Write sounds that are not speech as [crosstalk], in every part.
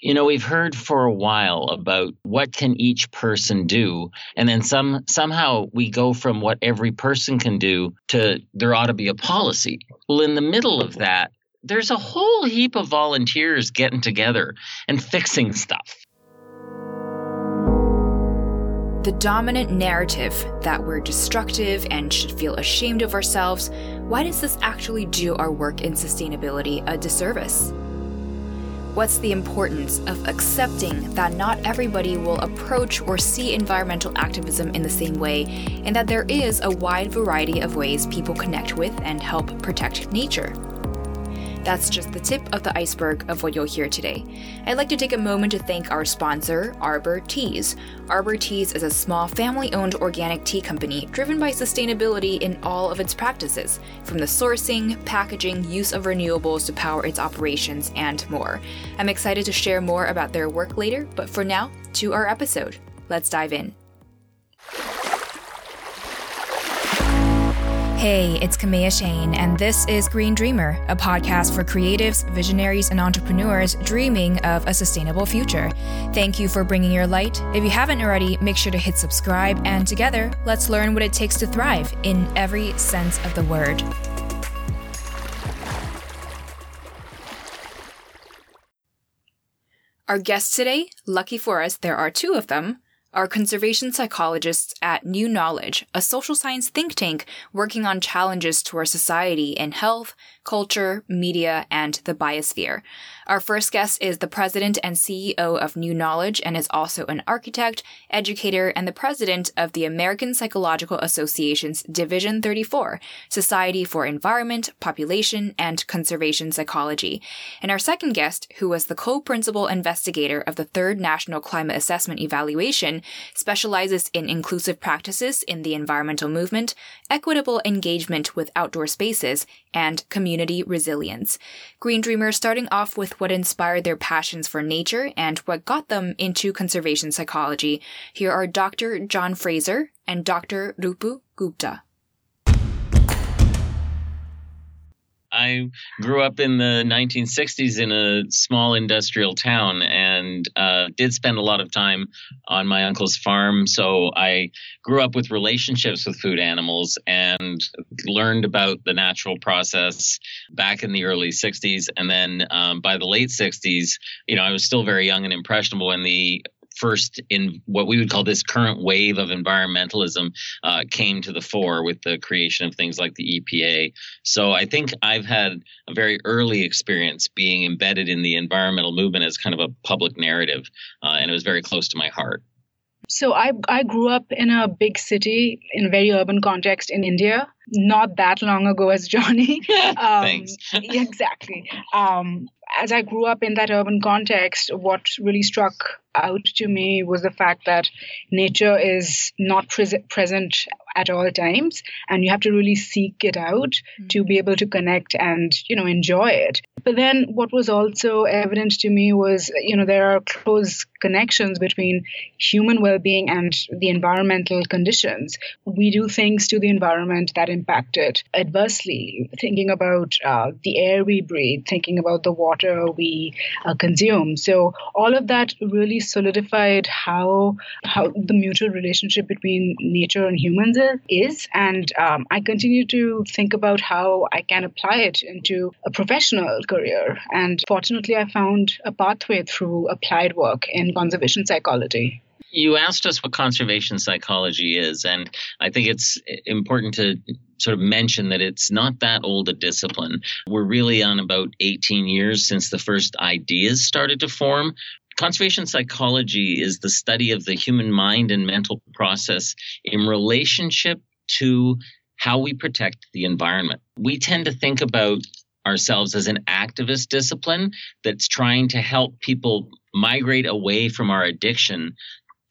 You know, we've heard for a while about what can each person do, and then some somehow we go from what every person can do to there ought to be a policy. Well, in the middle of that, there's a whole heap of volunteers getting together and fixing stuff. The dominant narrative that we're destructive and should feel ashamed of ourselves, why does this actually do our work in sustainability a disservice? What's the importance of accepting that not everybody will approach or see environmental activism in the same way, and that there is a wide variety of ways people connect with and help protect nature? That's just the tip of the iceberg of what you'll hear today. I'd like to take a moment to thank our sponsor, Arbor Teas. Arbor Teas is a small family owned organic tea company driven by sustainability in all of its practices, from the sourcing, packaging, use of renewables to power its operations, and more. I'm excited to share more about their work later, but for now, to our episode. Let's dive in. Hey, it's Kaméa Chayne, and this is Green Dreamer, a podcast for creatives, visionaries, and entrepreneurs dreaming of a sustainable future. Thank you for bringing your light. If you haven't already, make sure to hit subscribe, and together, let's learn what it takes to thrive in every sense of the word. Our guests today, lucky for us, there are two of them, are conservation psychologists at New Knowledge, a social science think tank working on challenges to our society in health, culture, media, and the biosphere. Our first guest is the president and CEO of New Knowledge and is also an architect, educator, and the president of the American Psychological Association's Division 34, Society for Environment, Population, and Conservation Psychology. And our second guest, who was the co-principal investigator of the third National Climate Assessment Evaluation, specializes in inclusive practices in the environmental movement, equitable engagement with outdoor spaces, and community resilience. Green Dreamers starting off with what inspired their passions for nature and what got them into conservation psychology. Here are Dr. John Fraser and Dr. Rupu Gupta. I grew up in the 1960s in a small industrial town and uh, did spend a lot of time on my uncle's farm. So I grew up with relationships with food animals and learned about the natural process back in the early 60s. And then um, by the late 60s, you know, I was still very young and impressionable when the first in what we would call this current wave of environmentalism uh, came to the fore with the creation of things like the EPA. So I think I've had a very early experience being embedded in the environmental movement as kind of a public narrative, uh, and it was very close to my heart. So I I grew up in a big city in a very urban context in India, not that long ago as Johnny. [laughs] Um, Thanks. exactly. Um, as I grew up in that urban context, what really struck out to me was the fact that nature is not pre- present at all times and you have to really seek it out mm-hmm. to be able to connect and you know enjoy it but then what was also evident to me was you know there are close connections between human well-being and the environmental conditions we do things to the environment that impact it adversely thinking about uh, the air we breathe thinking about the water we uh, consume. So all of that really solidified how how the mutual relationship between nature and humans is, and um, I continue to think about how I can apply it into a professional career. And fortunately, I found a pathway through applied work in conservation psychology you asked us what conservation psychology is, and I think it's important to sort of mention that it's not that old a discipline. We're really on about 18 years since the first ideas started to form. Conservation psychology is the study of the human mind and mental process in relationship to how we protect the environment. We tend to think about ourselves as an activist discipline that's trying to help people migrate away from our addiction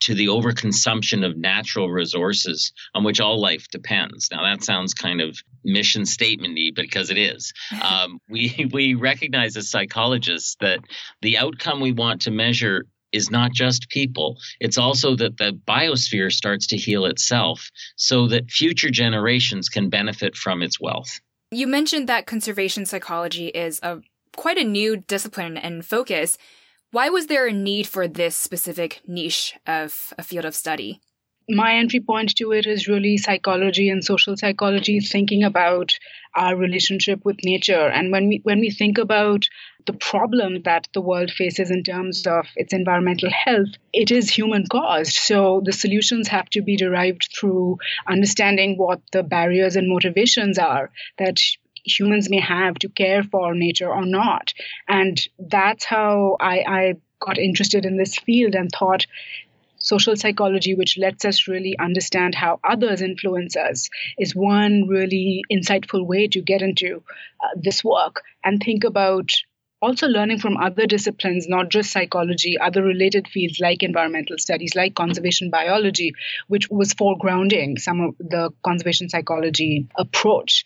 to the overconsumption of natural resources on which all life depends. Now that sounds kind of mission statementy because it is. [laughs] Um, we we recognize as psychologists that the outcome we want to measure is not just people. It's also that the biosphere starts to heal itself so that future generations can benefit from its wealth. You mentioned that conservation psychology is a quite a new discipline and focus. Why was there a need for this specific niche of a field of study? my entry point to it is really psychology and social psychology thinking about our relationship with nature and when we when we think about the problem that the world faces in terms of its environmental health it is human caused so the solutions have to be derived through understanding what the barriers and motivations are that humans may have to care for nature or not. And that's how i, I got interested in this field and thought social psychology, which lets us really understand how others influence us, is one really insightful way to get into uh, this work and think about also learning from other disciplines, not just psychology, other related fields like environmental studies, like conservation biology, which was foregrounding some of the conservation psychology approach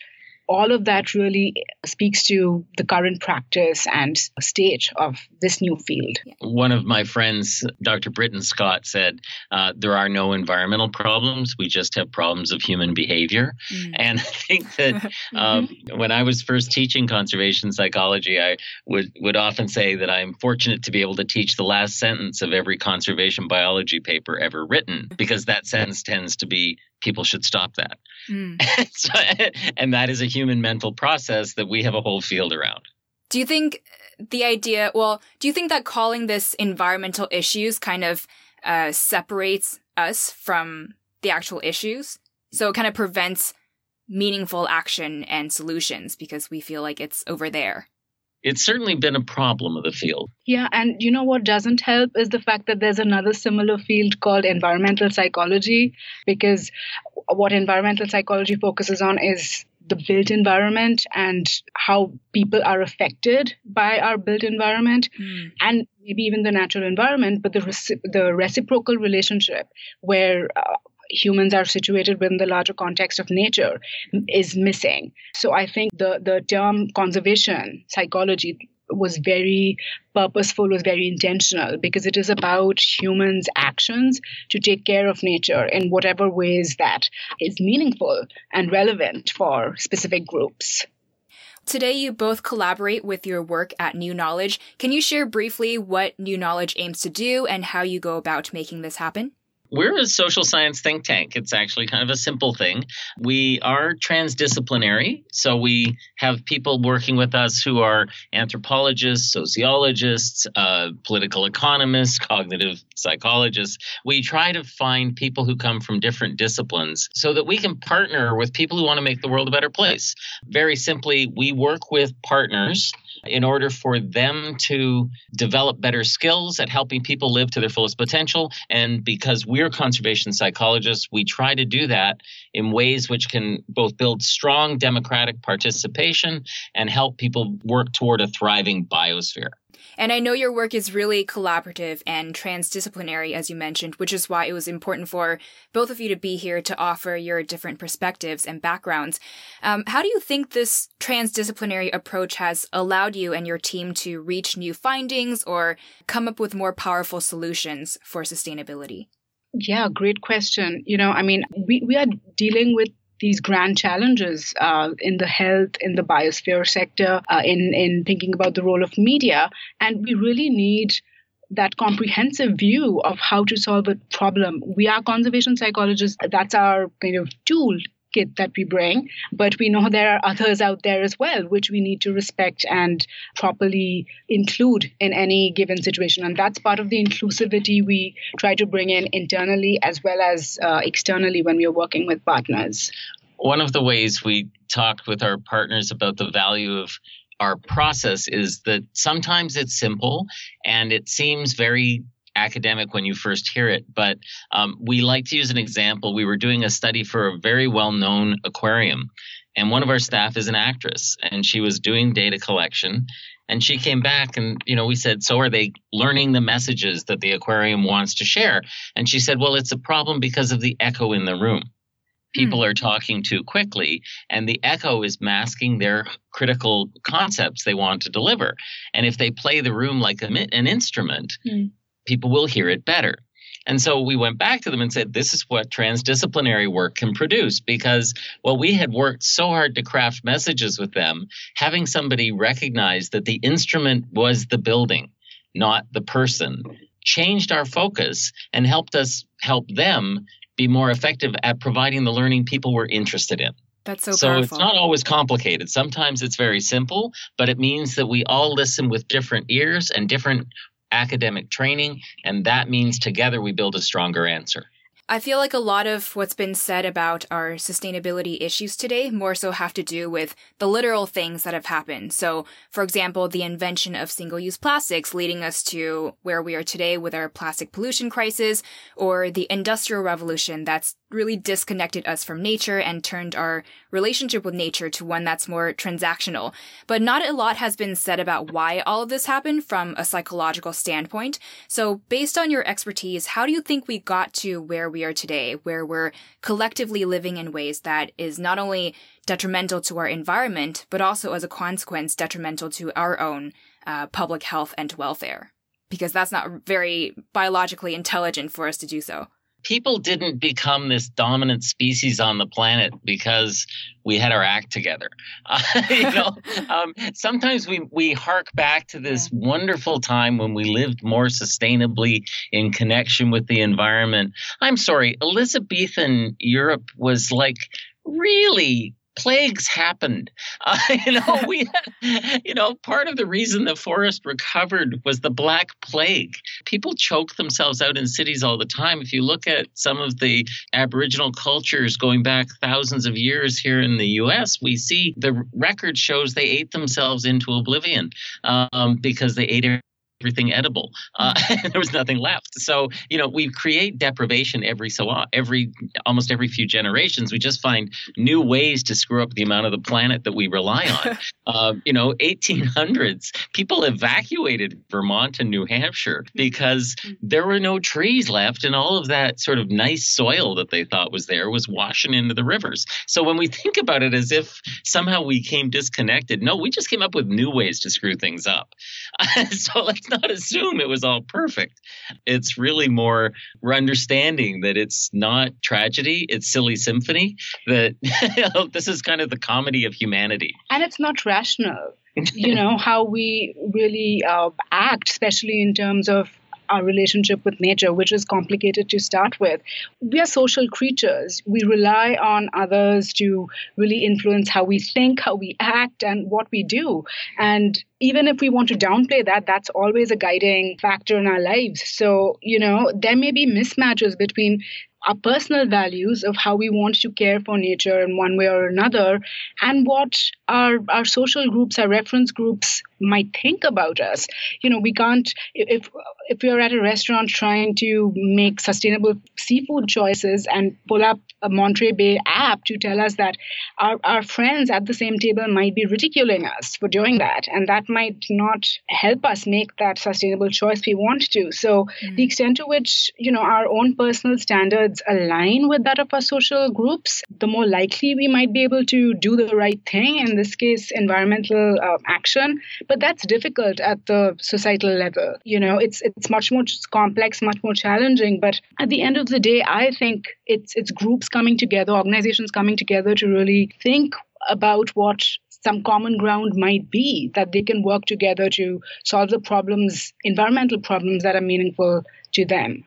all of that really speaks to the current practice and state of this new field. One of my friends, Dr. Britain Scott, said uh, there are no environmental problems. We just have problems of human behavior. Mm. And I think that [laughs] um, mm-hmm. when I was first teaching conservation psychology, I would, would often say that I'm fortunate to be able to teach the last sentence of every conservation biology paper ever written, because that sentence tends to be people should stop that. Mm. [laughs] so, and that is a human mental process that we have a whole field around. Do you think the idea, well, do you think that calling this environmental issues kind of uh, separates us from the actual issues? So it kind of prevents meaningful action and solutions because we feel like it's over there it's certainly been a problem of the field. Yeah, and you know what doesn't help is the fact that there's another similar field called environmental psychology, because what environmental psychology focuses on is the built environment and how people are affected by our built environment mm. and maybe even the natural environment but the reci- the reciprocal relationship where uh, humans are situated within the larger context of nature is missing. So I think the, the term conservation psychology was very purposeful, was very intentional because it is about humans' actions to take care of nature in whatever ways that is meaningful and relevant for specific groups. Today, you both collaborate with your work at New Knowledge. Can you share briefly what New Knowledge aims to do and how you go about making this happen? We're a social science think tank. It's actually kind of a simple thing. We are transdisciplinary, so we have people working with us who are anthropologists, sociologists, uh, political economists, cognitive psychologists. We try to find people who come from different disciplines so that we can partner with people who want to make the world a better place. Very simply, we work with partners in order for them to develop better skills at helping people live to their fullest potential. And because we're conservation psychologists, we try to do that in ways which can both build strong democratic participation and help people work toward a thriving biosphere. And I know your work is really collaborative and transdisciplinary, as you mentioned, which is why it was important for both of you to be here to offer your different perspectives and backgrounds. Um, how do you think this transdisciplinary approach has allowed you and your team to reach new findings or come up with more powerful solutions for sustainability? Yeah, great question. You know, I mean, we, we are dealing with these grand challenges uh, in the health, in the biosphere sector, uh, in in thinking about the role of media, and we really need that comprehensive view of how to solve a problem. We are conservation psychologists. That's our kind of tool kit that we bring, but we know there are others out there as well, which we need to respect and properly include in any given situation. And that's part of the inclusivity we try to bring in internally as well as uh, externally when we are working with partners. One of the ways we talk with our partners about the value of our process is that sometimes it's simple and it seems very academic when you first hear it, but um, we like to use an example. We were doing a study for a very well known aquarium, and one of our staff is an actress, and she was doing data collection. And she came back and, you know, we said, So are they learning the messages that the aquarium wants to share? And she said, Well, it's a problem because of the echo in the room people mm. are talking too quickly and the echo is masking their critical concepts they want to deliver and if they play the room like a, an instrument mm people will hear it better. And so we went back to them and said, this is what transdisciplinary work can produce because while we had worked so hard to craft messages with them, having somebody recognize that the instrument was the building, not the person, changed our focus and helped us help them be more effective at providing the learning people were interested in. That's so, so powerful. it's not always complicated. Sometimes it's very simple, but it means that we all listen with different ears and different academic training, and that means together we build a stronger answer. I feel like a lot of what's been said about our sustainability issues today more so have to do with the literal things that have happened. So, for example, the invention of single use plastics leading us to where we are today with our plastic pollution crisis, or the industrial revolution that's really disconnected us from nature and turned our relationship with nature to one that's more transactional. But not a lot has been said about why all of this happened from a psychological standpoint. So, based on your expertise, how do you think we got to where we are today, where we're collectively living in ways that is not only detrimental to our environment, but also as a consequence detrimental to our own uh, public health and welfare? Because that's not very biologically intelligent for us to do so people didn't become this dominant species on the planet because we had our act together. [laughs] Uh, you know, [laughs] um, sometimes we we hark back to this wonderful time when we lived more sustainably in connection with the environment. I'm sorry, Elizabethan Europe was like really plagues happened. Uh, [laughs] you know, [laughs] we, you know, part of the reason the forest recovered was the Black Plague. People choke themselves out in cities all the time. If you look at some of the Aboriginal cultures going back thousands of years here in the U.S., we see the record shows they ate themselves into oblivion um, because they ate everything edible. Uh, mm. [laughs] there was nothing left. So you know we create deprivation every so every almost every few generations. We just find new ways to screw up the amount of the planet that we rely on. [laughs] uh, you know, 1800s people evacuated Vermont and New Hampshire mm. because mm. there were no trees left, and all of that sort of nice soil that they thought was there was washing into the rivers. So when we think about it as if somehow we came disconnected, no, we just came up with new ways to screw things up. [laughs] so let's [laughs] not assume it was all perfect. It's really more we're understanding that it's not tragedy, it's silly symphony, that [laughs] this is kind of the comedy of humanity. And it's not rational. you know, how we really uh, act, especially in terms of our relationship with nature, which is complicated to start with. We are social creatures. We rely on others to really influence how we think, how we act, and what we do. And even if we want to downplay that, that's always a guiding factor in our lives. So, you know, there may be mismatches between our personal values of how we want to care for nature in one way or another and what our our social groups our reference groups might think about us you know we can't if if you're at a restaurant trying to make sustainable seafood choices and pull up a Monterey Bay app to tell us that our, our friends at the same table might be ridiculing us for doing that. And that might not help us make that sustainable choice we want to. So mm. the extent to which, you know, our own personal standards align with that of our social groups, the more likely we might be able to do the right thing, in this case, environmental uh, action. But that's difficult at the societal level. You know, it's it's much more complex, much more challenging. But at the end of the day, I think it's it's groups coming together, organizations coming together to really think about what some common ground might be that they can work together to solve the problems, environmental problems that are meaningful to them.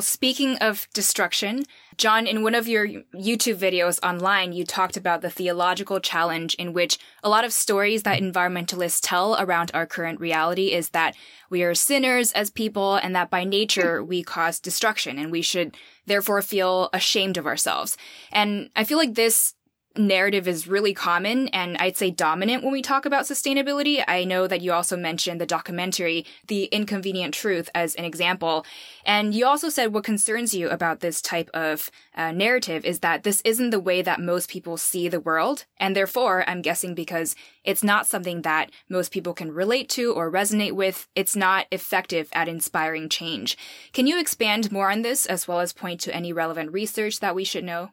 Speaking of destruction, John, in one of your YouTube videos online, you talked about the theological challenge in which a lot of stories that environmentalists tell around our current reality is that we are sinners as people and that by nature we cause destruction and we should therefore feel ashamed of ourselves. And I feel like this narrative is really common and I'd say dominant when we talk about sustainability. I know that you also mentioned the documentary, The Inconvenient Truth, as an example. And you also said what concerns you about this type of uh, narrative is that this isn't the way that most people see the world. And therefore, I'm guessing because it's not something that most people can relate to or resonate with, it's not effective at inspiring change. Can you expand more on this as well as point to any relevant research that we should know?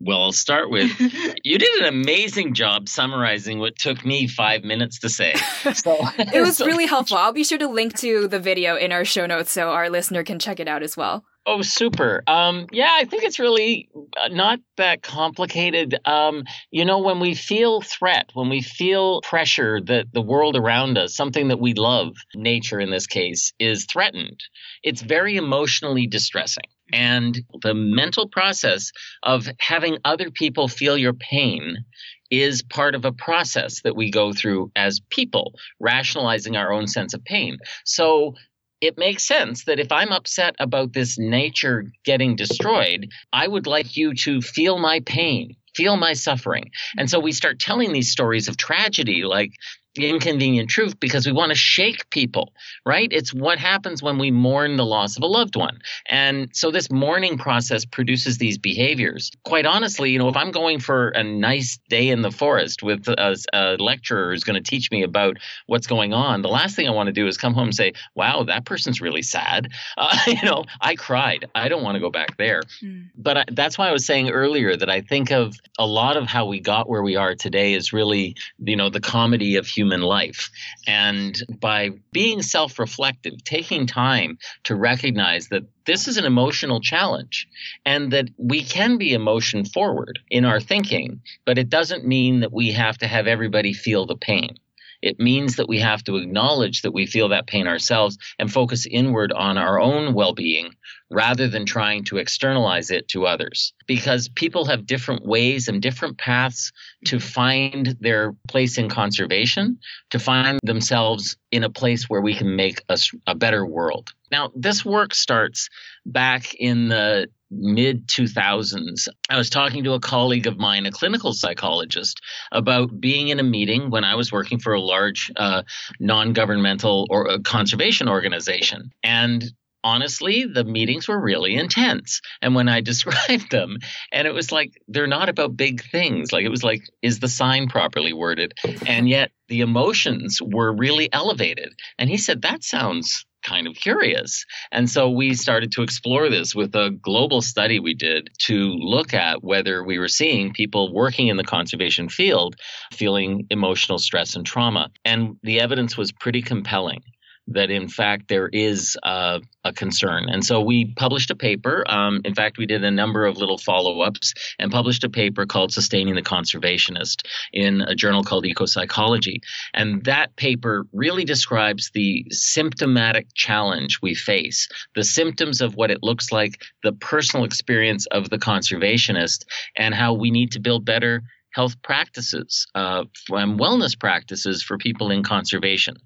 Well, I'll start with [laughs] you did an amazing job summarizing what took me five minutes to say. [laughs] So it was really helpful. I'll be sure to link to the video in our show notes so our listener can check it out as well. Oh, super. Um, yeah, I think it's really uh, not that complicated. Um, you know, when we feel threat, when we feel pressure that the world around us, something that we love, nature in this case, is threatened, it's very emotionally distressing. And the mental process of having other people feel your pain is part of a process that we go through as people, rationalizing our own sense of pain. So it makes sense that if I'm upset about this nature getting destroyed, I would like you to feel my pain, feel my suffering. And so we start telling these stories of tragedy, like the inconvenient truth because we want to shake people, right? It's what happens when we mourn the loss of a loved one. And so this mourning process produces these behaviors. Quite honestly, you know, if I'm going for a nice day in the forest with a, a lecturer who's going to teach me about what's going on, the last thing I want to do is come home and say, wow, that person's really sad. Uh, [laughs] you know, I cried. I don't want to go back there. Mm. But I, that's why I was saying earlier that I think of a lot of how we got where we are today is really, you know, the comedy of human life. And by being self reflective, taking time to recognize that this is an emotional challenge and that we can be emotion forward in our thinking, but it doesn't mean that we have to have everybody feel the pain. It means that we have to acknowledge that we feel that pain ourselves and focus inward on our own well being rather than trying to externalize it to others. Because people have different ways and different paths to find their place in conservation, to find themselves in a place where we can make a, a better world. Now, this work starts back in the mid 2000s, I was talking to a colleague of mine, a clinical psychologist, about being in a meeting when I was working for a large uh, non governmental or uh, conservation organization. And honestly, the meetings were really intense. And when I [laughs] described them, and it was like, they're not about big things. Like, it was like, is the sign properly worded? And yet the emotions were really elevated. And he said, that sounds kind of curious. And so we started to explore this with a global study we did to look at whether we were seeing people working in the conservation field feeling emotional stress and trauma. And the evidence was pretty compelling that in fact there is a concern. And so we published a paper. Um, in fact, we did a number of little follow ups and published a paper called Sustaining the Conservationist in a journal called Ecopsychology. And that paper really describes the symptomatic challenge we face, the symptoms of what it looks like, the personal experience of the conservationist, and how we need to build better health practices uh, and wellness practices for people in conservation.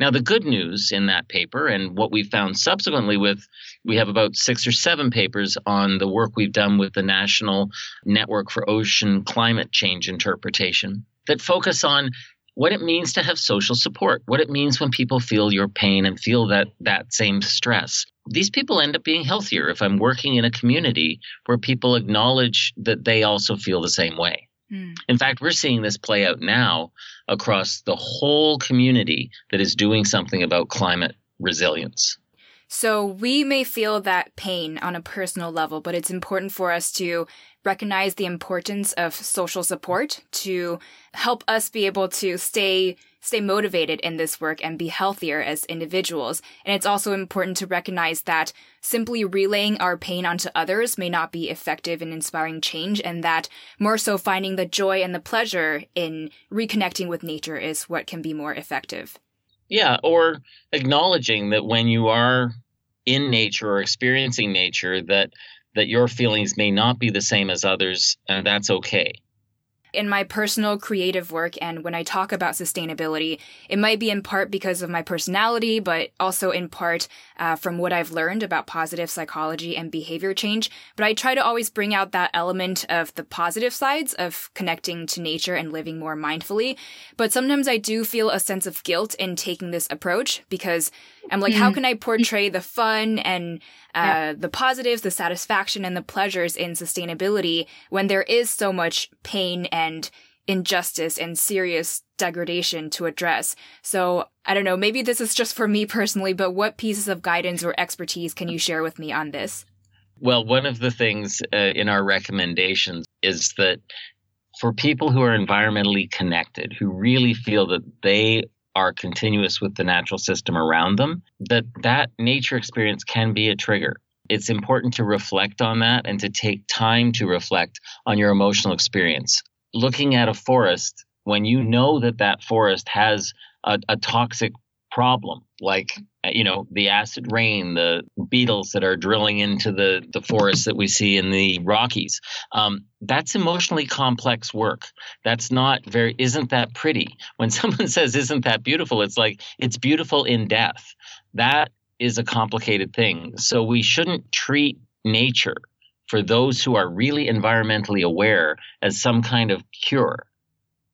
Now, the good news in that paper, and what we found subsequently with, we have about six or seven papers on the work we've done with the National Network for Ocean Climate Change Interpretation that focus on what it means to have social support, what it means when people feel your pain and feel that that same stress. These people end up being healthier if I'm working in a community where people acknowledge that they also feel the same way. Mm. In fact, we're seeing this play out now across the whole community that is doing something about climate resilience. So we may feel that pain on a personal level, but it's important for us to recognize the importance of social support to help us be able to stay stay motivated in this work and be healthier as individuals. And it's also important to recognize that simply relaying our pain onto others may not be effective in inspiring change and that more so finding the joy and the pleasure in reconnecting with nature is what can be more effective. Yeah, or acknowledging that when you are in nature or experiencing nature that that your feelings may not be the same as others and that's okay in my personal creative work and when I talk about sustainability, it might be in part because of my personality, but also in part uh, from what I've learned about positive psychology and behavior change. But I try to always bring out that element of the positive sides of connecting to nature and living more mindfully. But sometimes I do feel a sense of guilt in taking this approach because I'm like, mm-hmm. how can I portray the fun and uh, yeah. the positives, the satisfaction, and the pleasures in sustainability when there is so much pain and injustice and serious degradation to address. So I don't know, maybe this is just for me personally, but what pieces of guidance or expertise can you share with me on this? Well, one of the things uh, in our recommendations is that for people who are environmentally connected, who really feel that they are continuous with the natural system around them, that that nature experience can be a trigger. it's important to reflect on that and to take time to reflect on your emotional experience. Looking at a forest, when you know that that forest has a, a toxic problem, like you know the acid rain, the beetles that are drilling into the the forests that we see in the Rockies. Um, that's emotionally complex work. That's not very. Isn't that pretty? When [laughs] someone says, "Isn't that beautiful?" It's like it's beautiful in death. That is a complicated thing. So we shouldn't treat nature for those who are really environmentally aware as some kind of cure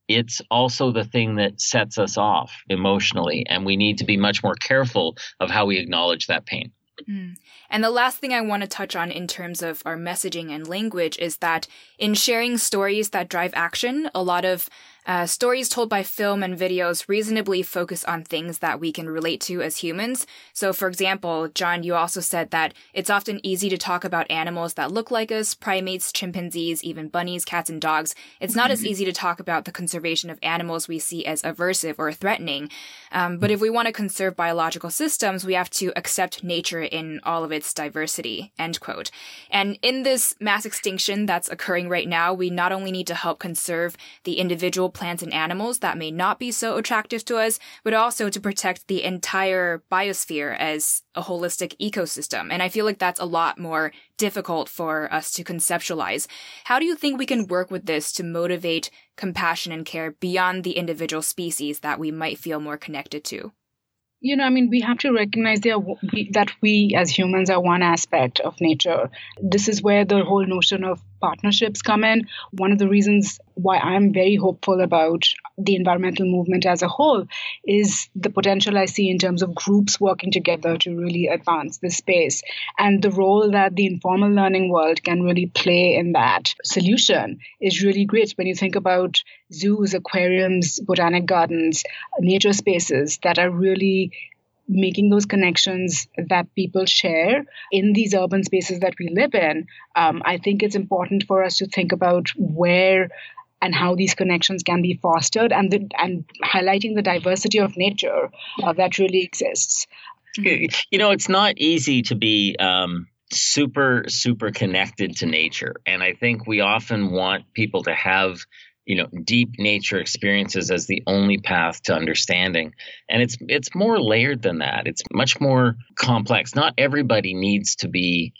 it's also the thing that sets us off emotionally. And we need to be much more careful of how we acknowledge that pain. Mm. And the last thing I want to touch on in terms of our messaging and language is that in sharing stories that drive action, a lot of uh, stories told by film and videos reasonably focus on things that we can relate to as humans. So, for example, John, you also said that it's often easy to talk about animals that look like us, primates, chimpanzees, even bunnies, cats, and dogs. It's not as easy to talk about the conservation of animals we see as aversive or threatening. Um, but if we want to conserve biological systems, we have to accept nature in all of its diversity. End quote. And in this mass extinction that's occurring right now, we not only need to help conserve the individual plants and animals that may not be so attractive to us, but also to protect the entire biosphere as a holistic ecosystem. And I feel like that's a lot more difficult for us to conceptualize. How do you think we can work with this to motivate compassion and care beyond the individual species that we might feel more connected to? you know, I mean, we have to recognize that we as humans are one aspect of nature. This is where the whole notion of partnerships come in. One of the reasons why I'm very hopeful about the environmental movement as a whole is the potential I see in terms of groups working together to really advance this space and the role that the informal learning world can really play in that solution is really great when you think about zoos, aquariums, botanic gardens, nature spaces that are really making those connections that people share in these urban spaces that we live in, um, I think it's important for us to think about where and how these connections can be fostered and the, and highlighting the diversity of nature uh, that really exists. You know, it's not easy to be um, super super connected to nature, and I think we often want people to have you know deep nature experiences as the only path to understanding. And it's it's more layered than that. It's much more complex. Not everybody needs to be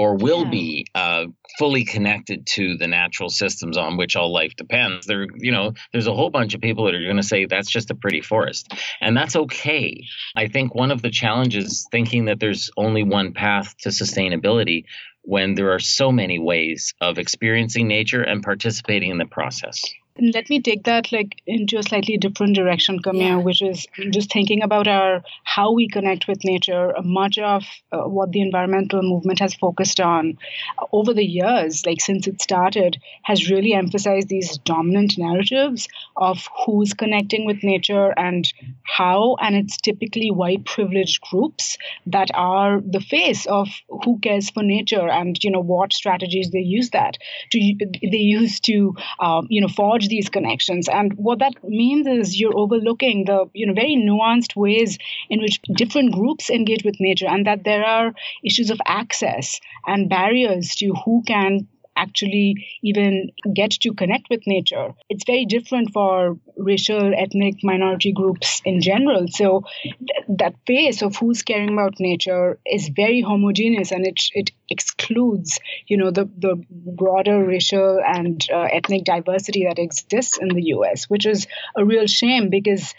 or will yeah. be uh, fully connected to the natural systems on which all life depends. There, you know, there's a whole bunch of people that are going to say that's just a pretty forest, and that's okay. I think one of the challenges thinking that there's only one path to sustainability when there are so many ways of experiencing nature and participating in the process let me take that like into a slightly different direction Kaméa, yeah. which is just thinking about our how we connect with nature much of uh, what the environmental movement has focused on uh, over the years like since it started has really emphasized these dominant narratives of who's connecting with nature and how and it's typically white privileged groups that are the face of who cares for nature and you know what strategies they use that to they use to um, you know forge these connections. And what that means is you're overlooking the you know very nuanced ways in which different groups engage with nature, and that there are issues of access and barriers to who can actually even get to connect with nature. It's very different for racial, ethnic minority groups in general. So th- that face of who's caring about nature is very homogeneous and it, it excludes, you know, the, the broader racial and uh, ethnic diversity that exists in the US, which is a real shame because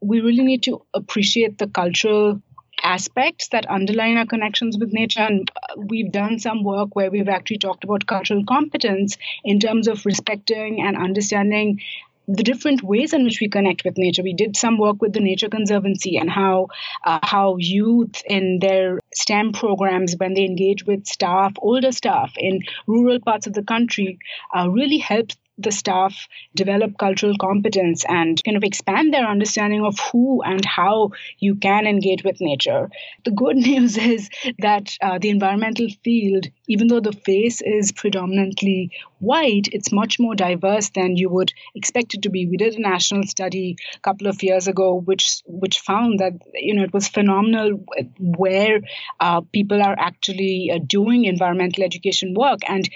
we really need to appreciate the cultural aspects that underline our connections with nature. And we've done some work where we've actually talked about cultural competence in terms of respecting and understanding the different ways in which we connect with nature. We did some work with the Nature Conservancy and how uh, how youth in their STEM programs, when they engage with staff, older staff in rural parts of the country, uh, really help the staff develop cultural competence and kind of expand their understanding of who and how you can engage with nature. The good [laughs] news is that uh, the environmental field, even though the face is predominantly white, it's much more diverse than you would expect it to be. We did a national study a couple of years ago, which which found that you know it was phenomenal where uh, people are actually uh, doing environmental education work and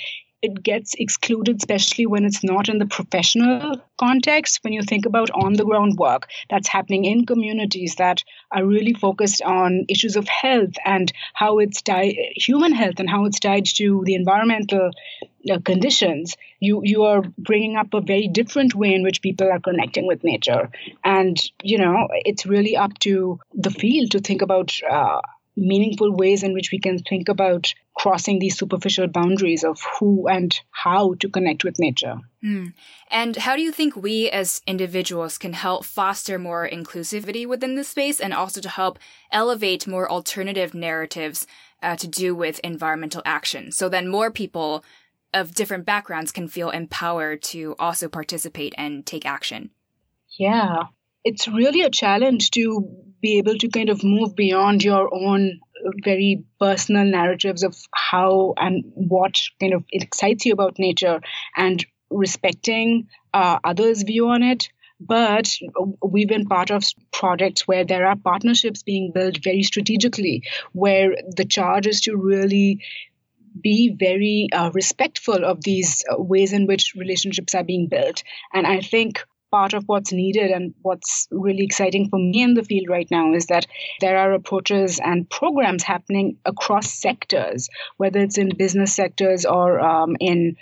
it gets excluded, especially when it's not in the professional context. When you think about on the ground work that's happening in communities that are really focused on issues of health and how it's tied, human health and how it's tied to the environmental uh, conditions, you you are bringing up a very different way in which people are connecting with nature. And you know, it's really up to the field to think about. Uh, meaningful ways in which we can think about crossing these superficial boundaries of who and how to connect with nature. Mm. And how do you think we as individuals can help foster more inclusivity within the space and also to help elevate more alternative narratives uh, to do with environmental action so then more people of different backgrounds can feel empowered to also participate and take action? Yeah, it's really a challenge to be able to kind of move beyond your own very personal narratives of how and what kind of excites you about nature and respecting uh, others' view on it. But we've been part of projects where there are partnerships being built very strategically, where the charge is to really be very uh, respectful of these ways in which relationships are being built. And I think part of what's needed and what's really exciting for me in the field right now is that there are approaches and programs happening across sectors, whether it's in business sectors or um, in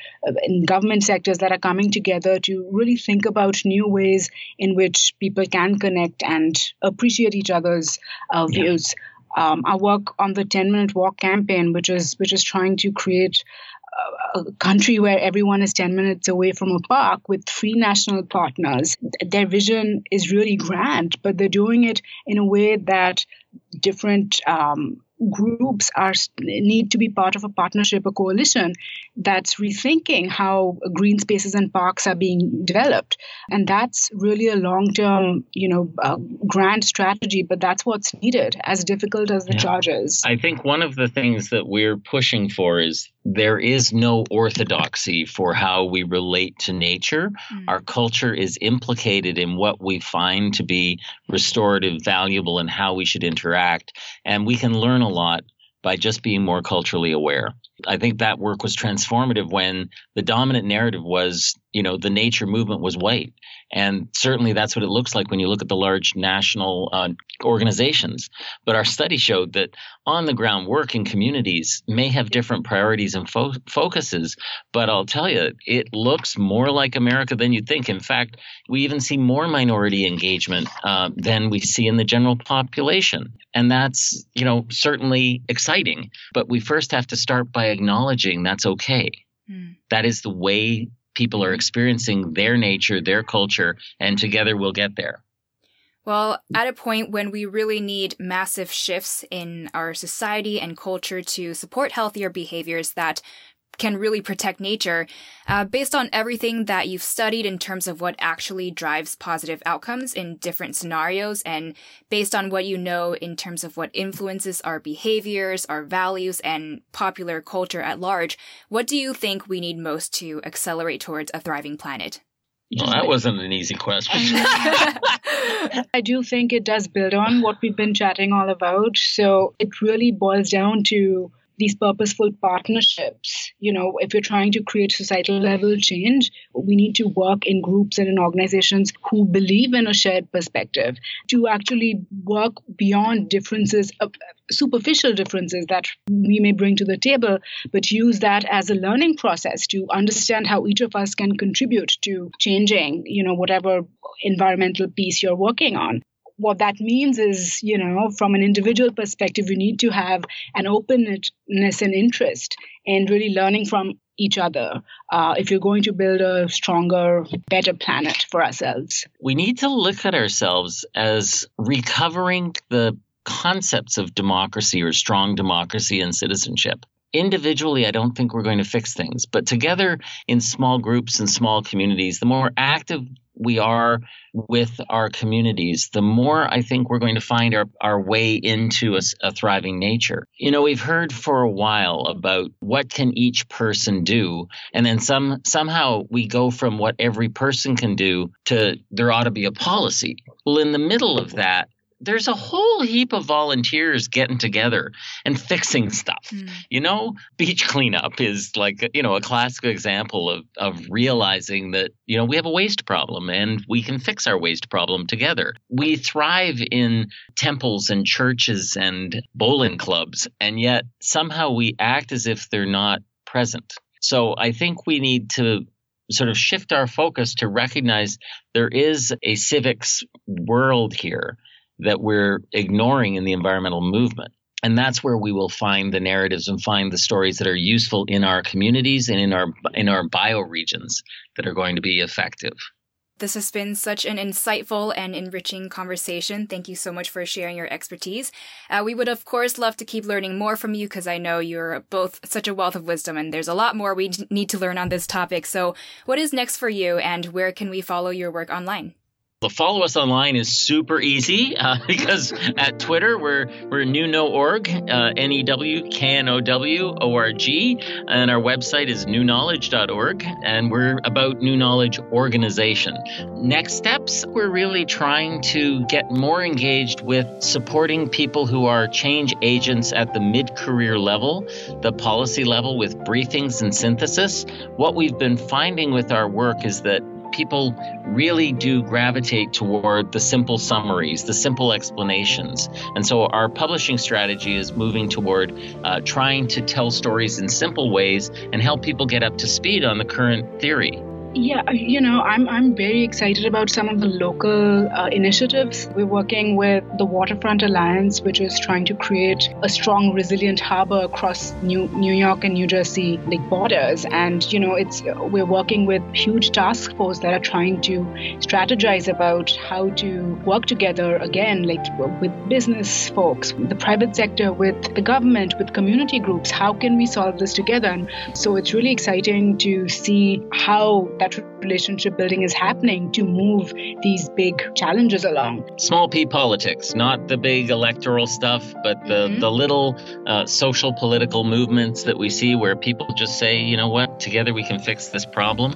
in government sectors that are coming together to really think about new ways in which people can connect and appreciate each other's uh, views. Yeah. Um, I work on the 10 minute walk campaign, which is which is trying to create a country where everyone is 10 minutes away from a park with three national partners. Their vision is really grand, but they're doing it in a way that different um, groups are need to be part of a partnership, a coalition that's rethinking how green spaces and parks are being developed, and that's really a long-term, you know, uh, grand strategy. But that's what's needed, as difficult as the yeah. charge is. I think one of the things that we're pushing for is there is no orthodoxy for how we relate to nature. Mm. Our culture is implicated in what we find to be restorative, valuable, and how we should interact, and we can learn a lot by just being more culturally aware. I think that work was transformative when the dominant narrative was, you know, the nature movement was white. And certainly that's what it looks like when you look at the large national uh, organizations. But our study showed that on the ground work in communities may have different priorities and fo- focuses. But I'll tell you, it looks more like America than you'd think. In fact, we even see more minority engagement uh, than we see in the general population. And that's, you know, certainly exciting. But we first have to start by acknowledging that's okay. Mm. That is the way people are experiencing their nature, their culture, and together we'll get there. Well, at a point when we really need massive shifts in our society and culture to support healthier behaviors that can really protect nature. Uh, based on everything that you've studied in terms of what actually drives positive outcomes in different scenarios, and based on what you know in terms of what influences our behaviors, our values, and popular culture at large, what do you think we need most to accelerate towards a thriving planet? Well, that wasn't an easy question. [laughs] I do think it does build on what we've been chatting all about. So it really boils down to these purposeful partnerships. You know, if you're trying to create societal level change, we need to work in groups and in organizations who believe in a shared perspective to actually work beyond differences, uh, superficial differences that we may bring to the table, but use that as a learning process to understand how each of us can contribute to changing, you know, whatever environmental piece you're working on what that means is, you know, from an individual perspective, we need to have an openness and interest in really learning from each other uh, if you're going to build a stronger, better planet for ourselves. We need to look at ourselves as recovering the concepts of democracy or strong democracy and citizenship. individually, I don't think we're going to fix things. But together in small groups and small communities, the more active we are with our communities, the more I think we're going to find our, our way into a, a, thriving nature. You know, we've heard for a while about what can each person do, and then some somehow we go from what every person can do to there ought to be a policy. Well, in the middle of that, there's a whole heap of volunteers getting together and fixing stuff. Mm. You know, beach cleanup is like, you know, a classic example of, of realizing that, you know, we have a waste problem and we can fix our waste problem together. We thrive in temples and churches and bowling clubs, and yet somehow we act as if they're not present. So I think we need to sort of shift our focus to recognize there is a civics world here that we're ignoring in the environmental movement. And that's where we will find the narratives and find the stories that are useful in our communities and in our in our bioregions that are going to be effective. This has been such an insightful and enriching conversation. Thank you so much for sharing your expertise. Uh, we would, of course, love to keep learning more from you because I know you're both such a wealth of wisdom and there's a lot more we need to learn on this topic. So, what is next for you and where can we follow your work online? The follow us online is super easy uh, [laughs] because at Twitter we're we're new know org, uh, N E W K N O W O R G, and our website is newknowledge.org, and we're about new knowledge organization. Next steps, we're really trying to get more engaged with supporting people who are change agents at the mid career level, the policy level, with briefings and synthesis. What we've been finding with our work is that people really do gravitate toward the simple summaries, the simple explanations. And so our publishing strategy is moving toward uh, trying to tell stories in simple ways and help people get up to speed on the current theory. Yeah, you know, I'm, I'm very excited about some of the local uh, initiatives. We're working with the Waterfront Alliance, which is trying to create a strong, resilient harbor across New, New York and New Jersey like borders. And, you know, it's we're working with huge task force that are trying to strategize about how to work together again, like with business folks, the private sector, with the government, with community groups. How can we solve this together? And so it's really exciting to see how that relationship building is happening to move these big challenges along. Small p politics, not the big electoral stuff, but the, mm-hmm. the little uh, social political movements that we see where people just say, you know what, together we can fix this problem.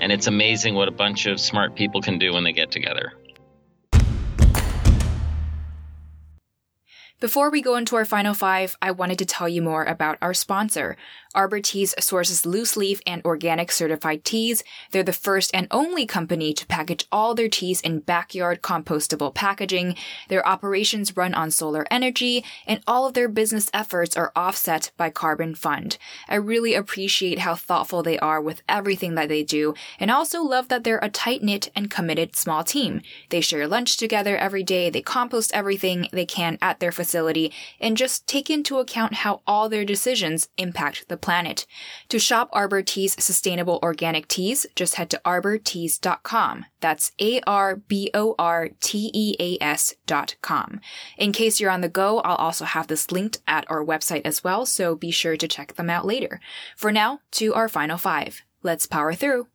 And it's amazing what a bunch of smart people can do when they get together. Before we go into our final five, I wanted to tell you more about our sponsor. Arbor Teas sources loose leaf and organic certified teas. They're the first and only company to package all their teas in backyard compostable packaging. Their operations run on solar energy, and all of their business efforts are offset by Carbon Fund. I really appreciate how thoughtful they are with everything that they do, and also love that they're a tight knit and committed small team. They share lunch together every day, they compost everything they can at their facility, and just take into account how all their decisions impact the planet. To shop Arbor Tea's sustainable organic teas, just head to arborteas.com. That's A-R-B-O-R-T-E-A-S dot com. In case you're on the go, I'll also have this linked at our website as well, so be sure to check them out later. For now, to our final five. Let's power through.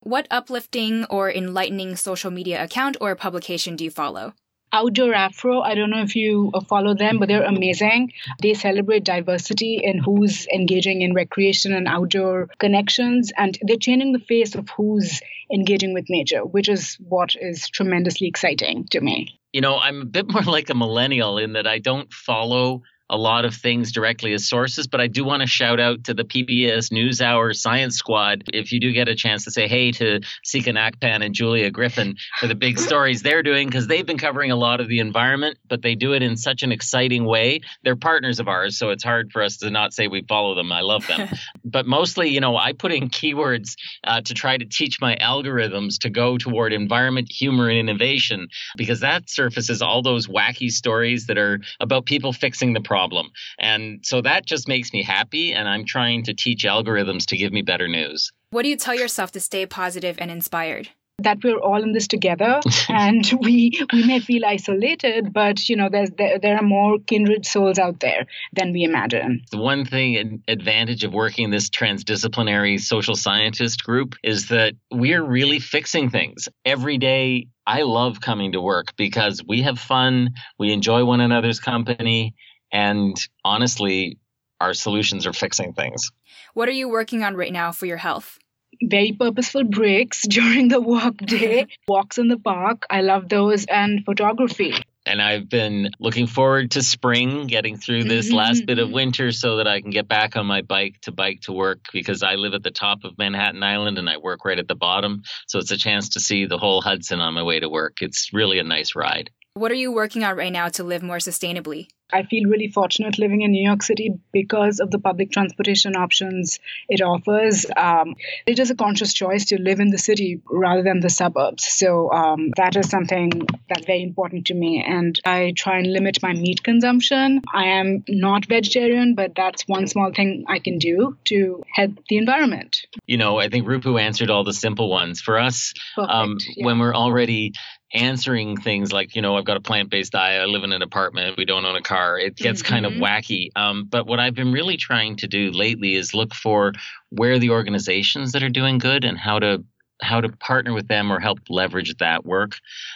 What uplifting or enlightening social media account or publication do you follow? Outdoor Afro, I don't know if you uh, follow them, but they're amazing. They celebrate diversity in who's engaging in recreation and outdoor connections, and they're changing the face of who's engaging with nature, which is what is tremendously exciting to me. You know, I'm a bit [laughs] more like a millennial in that I don't follow a lot of things directly as sources, but I do want to shout out to the PBS NewsHour Science Squad. If you do get a chance to say hey to Nsikan Akpan and Julia Griffin for the big stories they're doing, because they've been covering a lot of the environment, but they do it in such an exciting way. They're partners of ours, so it's hard for us to not say we follow them. I love them. [laughs] but mostly, you know, I put in keywords uh, to try to teach my algorithms to go toward environment, humor, and innovation, because that surfaces all those wacky stories that are about people fixing the problem problem. And so that just makes me happy. And I'm trying to teach algorithms to give me better news. What do you tell yourself to stay positive and inspired? that we're all in this together [laughs] and we we may feel isolated but you know there's there, there are more kindred souls out there than we imagine the one thing an advantage of working this transdisciplinary social scientist group is that we're really fixing things every day i love coming to work because we have fun we enjoy one another's company and honestly our solutions are fixing things what are you working on right now for your health very purposeful breaks [laughs] during the work day, [laughs] walks in the park. I love those, and photography. And I've been looking forward to spring, getting through this mm-hmm. last bit of winter so that I can get back on my bike to bike to work because I live at the top of Manhattan Island and I work right at the bottom. So it's a chance to see the whole Hudson on my way to work. It's really a nice ride. What are you working on right now to live more sustainably? I feel really fortunate living in New York City because of the public transportation options it offers. Um, it is a conscious choice to live in the city rather than the suburbs. So um, that is something that's very important to me. And I try and limit my meat consumption. I am not vegetarian, but that's one small thing I can do to help the environment. You know, I think Rupu answered all the simple ones. For us, um, yeah. when we're already answering things like, you know, I've got a plant based diet, I live in an apartment, we don't own a car. It gets mm-hmm. kind of mm-hmm. wacky. Um, but what I've been really trying to do lately is look for where the organizations that are doing good and how to how to partner with them or help leverage that work.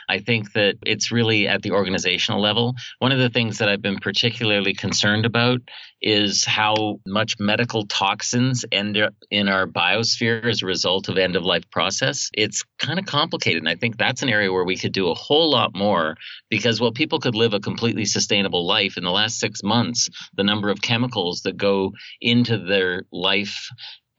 I think that it's really at the organizational level. One of the things that I've been particularly concerned about is how much medical toxins end up in our biosphere as a result of end of life process. It's kind of complicated. And I think that's an area where we could do a whole lot more because while people could live a completely sustainable life in the last six months, the number of chemicals that go into their life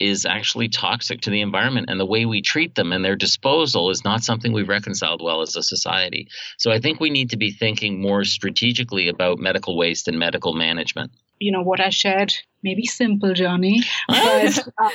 is actually toxic to the environment and the way we treat them and their disposal is not something we've reconciled well as a society. So I think we need to be thinking more strategically about medical waste and medical management. You know, what I shared maybe simple journey, [laughs] but, uh,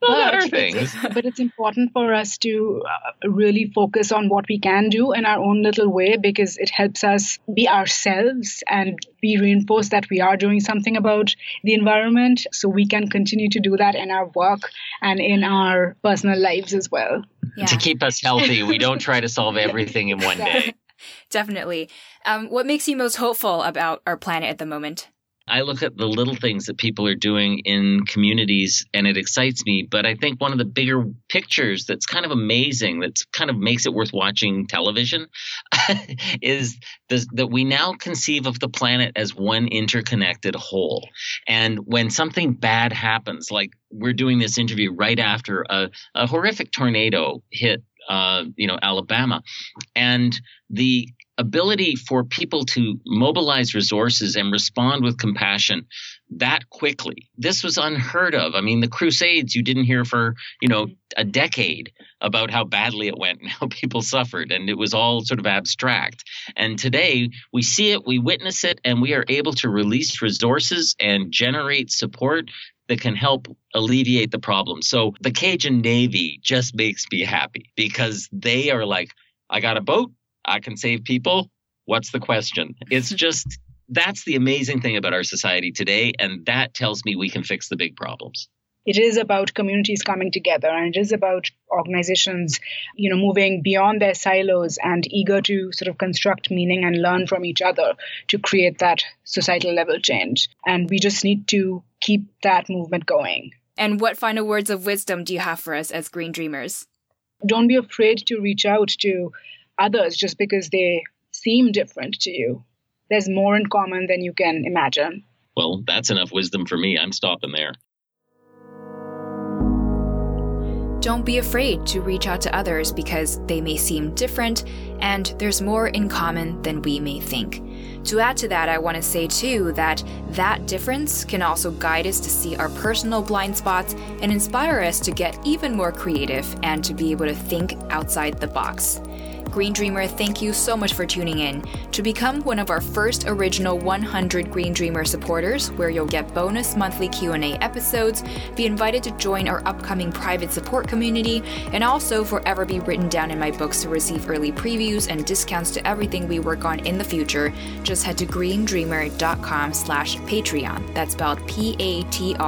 but, it's, but it's important for us to uh, really focus on what we can do in our own little way because it helps us be ourselves and be reinforced that we are doing something about the environment so we can continue to do that in our work and in our personal lives as well. Yeah. To keep us healthy, we don't try to solve [laughs] everything in one day. [laughs] Definitely. Um, what makes you most hopeful about our planet at the moment? I look at the little things that people are doing in communities and it excites me. But I think one of the bigger pictures that's kind of amazing, that kind of makes it worth watching television, [laughs] is that we now conceive of the planet as one interconnected whole. And when something bad happens, like we're doing this interview right after a, a horrific tornado hit uh, you know, Alabama. And the ability for people to mobilize resources and respond with compassion that quickly. This was unheard of. I mean, the Crusades, you didn't hear for, you know, a decade about how badly it went and [laughs] how people suffered. And it was all sort of abstract. And today we see it, we witness it, and we are able to release resources and generate support that can help alleviate the problem. So the Cajun Navy just makes me happy because they are like, I got a boat, I can save people. What's the question? It's [laughs] just that's the amazing thing about our society today. And that tells me we can fix the big problems. It is about communities coming together and it is about organizations, you know, moving beyond their silos and eager to sort of construct meaning and learn from each other to create that societal level change. And we just need to keep that movement going. And what final words of wisdom do you have for us as Green Dreamers? Don't be afraid to reach out to others just because they seem different to you. There's more in common than you can imagine. Well, that's enough wisdom for me. I'm stopping there. Don't be afraid to reach out to others because they may seem different and there's more in common than we may think. To add to that, I want to say too that that difference can also guide us to see our personal blind spots and inspire us to get even more creative and to be able to think outside the box. Green Dreamer, thank you so much for tuning in. To become one of our first original 100 Green Dreamer supporters, where you'll get bonus monthly Q&A episodes, be invited to join our upcoming private support community, and also forever be written down in my books to receive early previews and discounts to everything we work on in the future, just head to greendreamer.com slash Patreon. That's spelled P-A-T-R-E-O-N.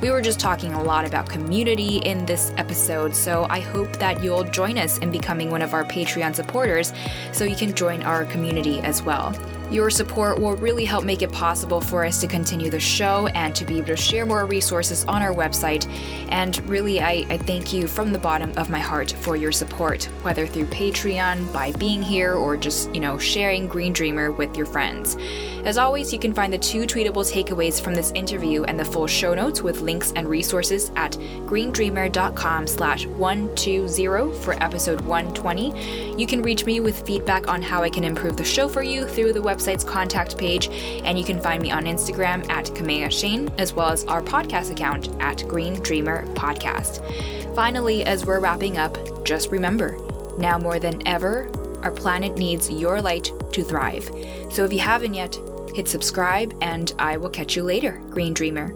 We were just talking a lot about community in this episode, so I hope that you'll join us in becoming one of our Patreon supporters so you can join our community as well. Your support will really help make it possible for us to continue the show and to be able to share more resources on our website. And really, I, I thank you from the bottom of my heart for your support, whether through Patreon, by being here, or just, you know, sharing Green Dreamer with your friends. As always, you can find the two tweetable takeaways from this interview and the full show notes with links and resources at greendreamer.com slash 120 for episode 120. You can reach me with feedback on how I can improve the show for you through the website's contact page, and you can find me on Instagram at Kaméa Chayne, as well as our podcast account at Green Dreamer Podcast. Finally, as we're wrapping up, just remember, now more than ever, our planet needs your light to thrive. So if you haven't yet, hit subscribe, and I will catch you later, Green Dreamer.